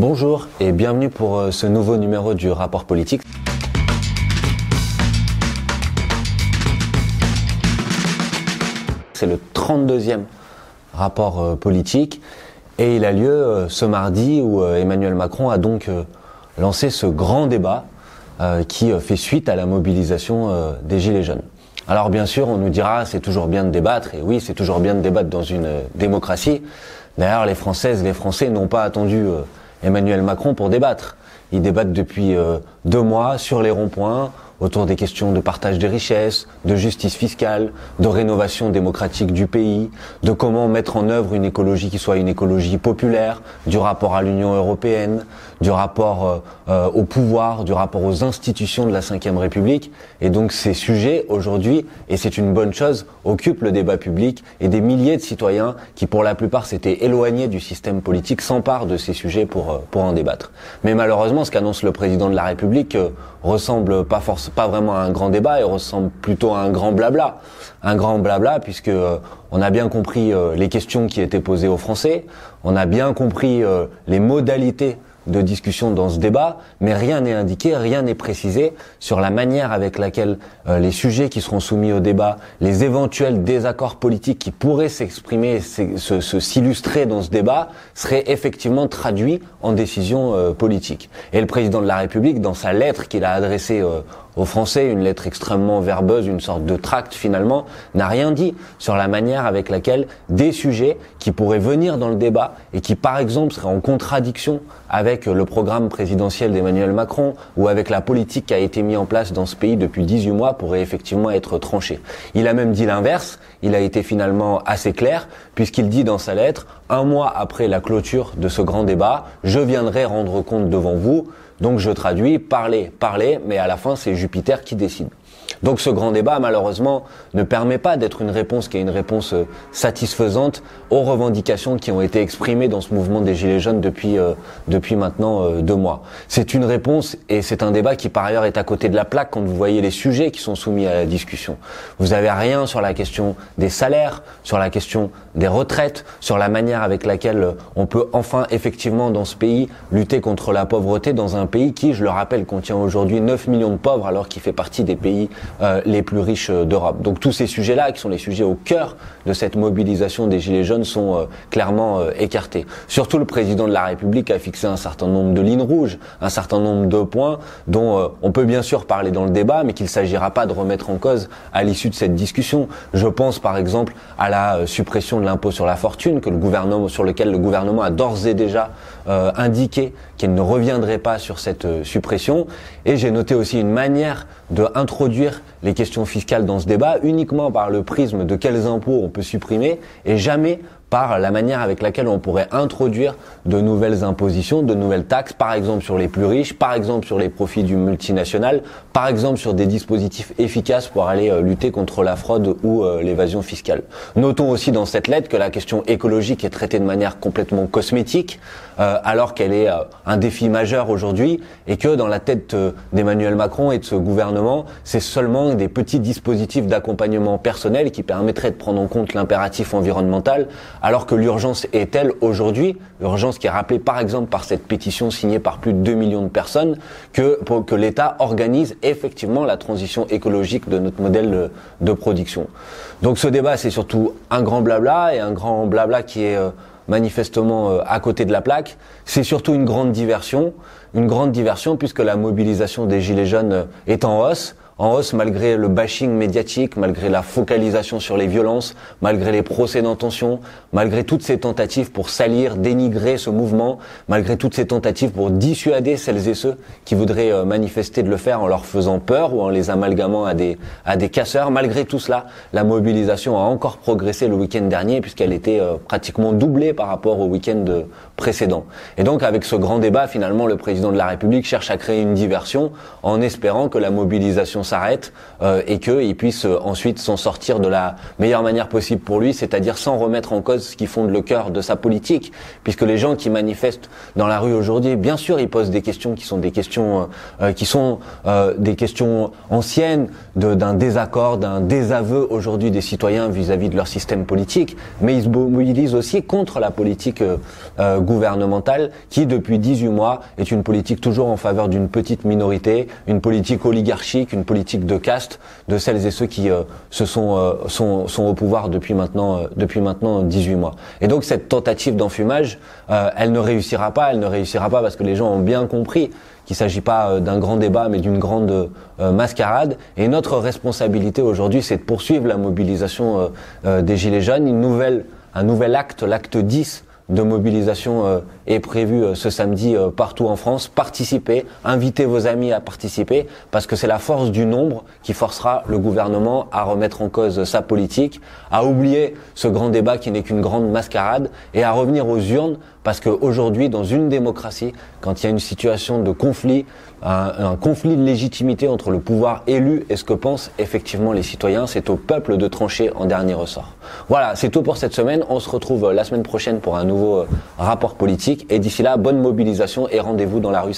Bonjour et bienvenue pour euh, ce nouveau numéro du rapport politique. C'est le 32e rapport euh, politique et il a lieu euh, ce mardi où Emmanuel Macron a donc lancé ce grand débat qui fait suite à la mobilisation des Gilets jaunes. Alors bien sûr, on nous dira c'est toujours bien de débattre, et oui, c'est toujours bien de débattre dans une démocratie. D'ailleurs, les Françaises, les Français n'ont pas attendu Emmanuel Macron pour débattre. Ils débattent depuis euh, deux mois sur les ronds-points autour des questions de partage des richesses, de justice fiscale, de rénovation démocratique du pays, de comment mettre en œuvre une écologie qui soit une écologie populaire, du rapport à l'Union européenne, du rapport euh, euh, au pouvoir, du rapport aux institutions de la Ve République. Et donc ces sujets aujourd'hui, et c'est une bonne chose, occupent le débat public et des milliers de citoyens qui pour la plupart s'étaient éloignés du système politique s'emparent de ces sujets pour, euh, pour en débattre. Mais malheureusement, ce qu'annonce le président de la République ressemble pas forcément pas vraiment un grand débat, il ressemble plutôt à un grand blabla. Un grand blabla puisque euh, on a bien compris euh, les questions qui étaient posées aux Français, on a bien compris euh, les modalités de discussion dans ce débat, mais rien n'est indiqué, rien n'est précisé sur la manière avec laquelle les sujets qui seront soumis au débat, les éventuels désaccords politiques qui pourraient s'exprimer, se, s'illustrer dans ce débat, seraient effectivement traduits en décisions politiques. Et le président de la République, dans sa lettre qu'il a adressée aux Français, une lettre extrêmement verbeuse, une sorte de tract finalement, n'a rien dit sur la manière avec laquelle des sujets qui pourraient venir dans le débat et qui par exemple seraient en contradiction avec le programme présidentiel d'Emmanuel Macron ou avec la politique qui a été mise en place dans ce pays depuis 18 mois pourraient effectivement être tranchés. Il a même dit l'inverse, il a été finalement assez clair puisqu'il dit dans sa lettre, un mois après la clôture de ce grand débat, je viendrai rendre compte devant vous donc je traduis parler, parler, mais à la fin c'est Jupiter qui décide. Donc ce grand débat, malheureusement, ne permet pas d'être une réponse qui est une réponse euh, satisfaisante aux revendications qui ont été exprimées dans ce mouvement des Gilets jaunes depuis, euh, depuis maintenant euh, deux mois. C'est une réponse et c'est un débat qui par ailleurs est à côté de la plaque quand vous voyez les sujets qui sont soumis à la discussion. Vous n'avez rien sur la question des salaires, sur la question des retraites, sur la manière avec laquelle on peut enfin effectivement dans ce pays lutter contre la pauvreté dans un pays qui, je le rappelle, contient aujourd'hui 9 millions de pauvres alors qu'il fait partie des pays euh, les plus riches euh, d'Europe. Donc tous ces sujets-là, qui sont les sujets au cœur de cette mobilisation des Gilets jaunes, sont euh, clairement écartés. Surtout le président de la République a fixé un certain nombre de lignes rouges, un certain nombre de points dont on peut bien sûr parler dans le débat, mais qu'il ne s'agira pas de remettre en cause à l'issue de cette discussion. Je pense par exemple à la suppression de l'impôt sur la fortune que le gouvernement, sur lequel le gouvernement a d'ores et déjà indiqué qu'il ne reviendrait pas sur cette suppression. Et j'ai noté aussi une manière de introduire les questions fiscales dans ce débat uniquement par le prisme de quels impôts on peut supprimer et jamais par la manière avec laquelle on pourrait introduire de nouvelles impositions, de nouvelles taxes, par exemple sur les plus riches, par exemple sur les profits du multinational, par exemple sur des dispositifs efficaces pour aller euh, lutter contre la fraude ou euh, l'évasion fiscale. Notons aussi dans cette lettre que la question écologique est traitée de manière complètement cosmétique, euh, alors qu'elle est un défi majeur aujourd'hui, et que dans la tête d'Emmanuel Macron et de ce gouvernement, c'est seulement des petits dispositifs d'accompagnement personnel qui permettraient de prendre en compte l'impératif environnemental alors que l'urgence est telle aujourd'hui, urgence qui est rappelée par exemple par cette pétition signée par plus de 2 millions de personnes, que, que l'État organise effectivement la transition écologique de notre modèle de production. Donc ce débat, c'est surtout un grand blabla et un grand blabla qui est euh, manifestement euh, à côté de la plaque. C'est surtout une grande diversion, une grande diversion puisque la mobilisation des Gilets jaunes euh, est en hausse en hausse malgré le bashing médiatique, malgré la focalisation sur les violences, malgré les procès d'intention, malgré toutes ces tentatives pour salir, dénigrer ce mouvement, malgré toutes ces tentatives pour dissuader celles et ceux qui voudraient euh, manifester de le faire en leur faisant peur ou en les amalgamant à des, à des casseurs. Malgré tout cela, la mobilisation a encore progressé le week-end dernier puisqu'elle était euh, pratiquement doublée par rapport au week-end précédent. Et donc avec ce grand débat, finalement, le président de la République cherche à créer une diversion en espérant que la mobilisation s'arrête euh, et qu'il puisse euh, ensuite s'en sortir de la meilleure manière possible pour lui, c'est-à-dire sans remettre en cause ce qui fonde le cœur de sa politique, puisque les gens qui manifestent dans la rue aujourd'hui, bien sûr, ils posent des questions qui sont des questions qui sont des questions anciennes d'un désaccord, d'un désaveu aujourd'hui des citoyens vis-à-vis de leur système politique, mais ils se mobilisent aussi contre la politique gouvernementale qui depuis 18 mois est une politique toujours en faveur d'une petite minorité, une politique oligarchique, une politique de caste de celles et ceux qui euh, se sont, euh, sont, sont au pouvoir depuis maintenant euh, depuis maintenant 18 mois. Et donc cette tentative d'enfumage, elle ne réussira pas, elle ne réussira pas parce que les gens ont bien compris qu'il s'agit pas d'un grand débat mais d'une grande mascarade. Et notre responsabilité aujourd'hui, c'est de poursuivre la mobilisation des gilets jaunes, un nouvel acte, l'acte 10 de mobilisation euh, est prévu euh, ce samedi euh, partout en France. Participez, invitez vos amis à participer, parce que c'est la force du nombre qui forcera le gouvernement à remettre en cause sa politique, à oublier ce grand débat qui n'est qu'une grande mascarade, et à revenir aux urnes, parce qu'aujourd'hui, dans une démocratie, quand il y a une situation de conflit, un, conflit de légitimité entre le pouvoir élu et ce que pensent effectivement les citoyens, c'est au peuple de trancher en dernier ressort. Voilà, c'est tout pour cette semaine. On se retrouve la semaine prochaine pour un nouveau rapport politique. Et d'ici là, bonne mobilisation et rendez-vous dans la rue.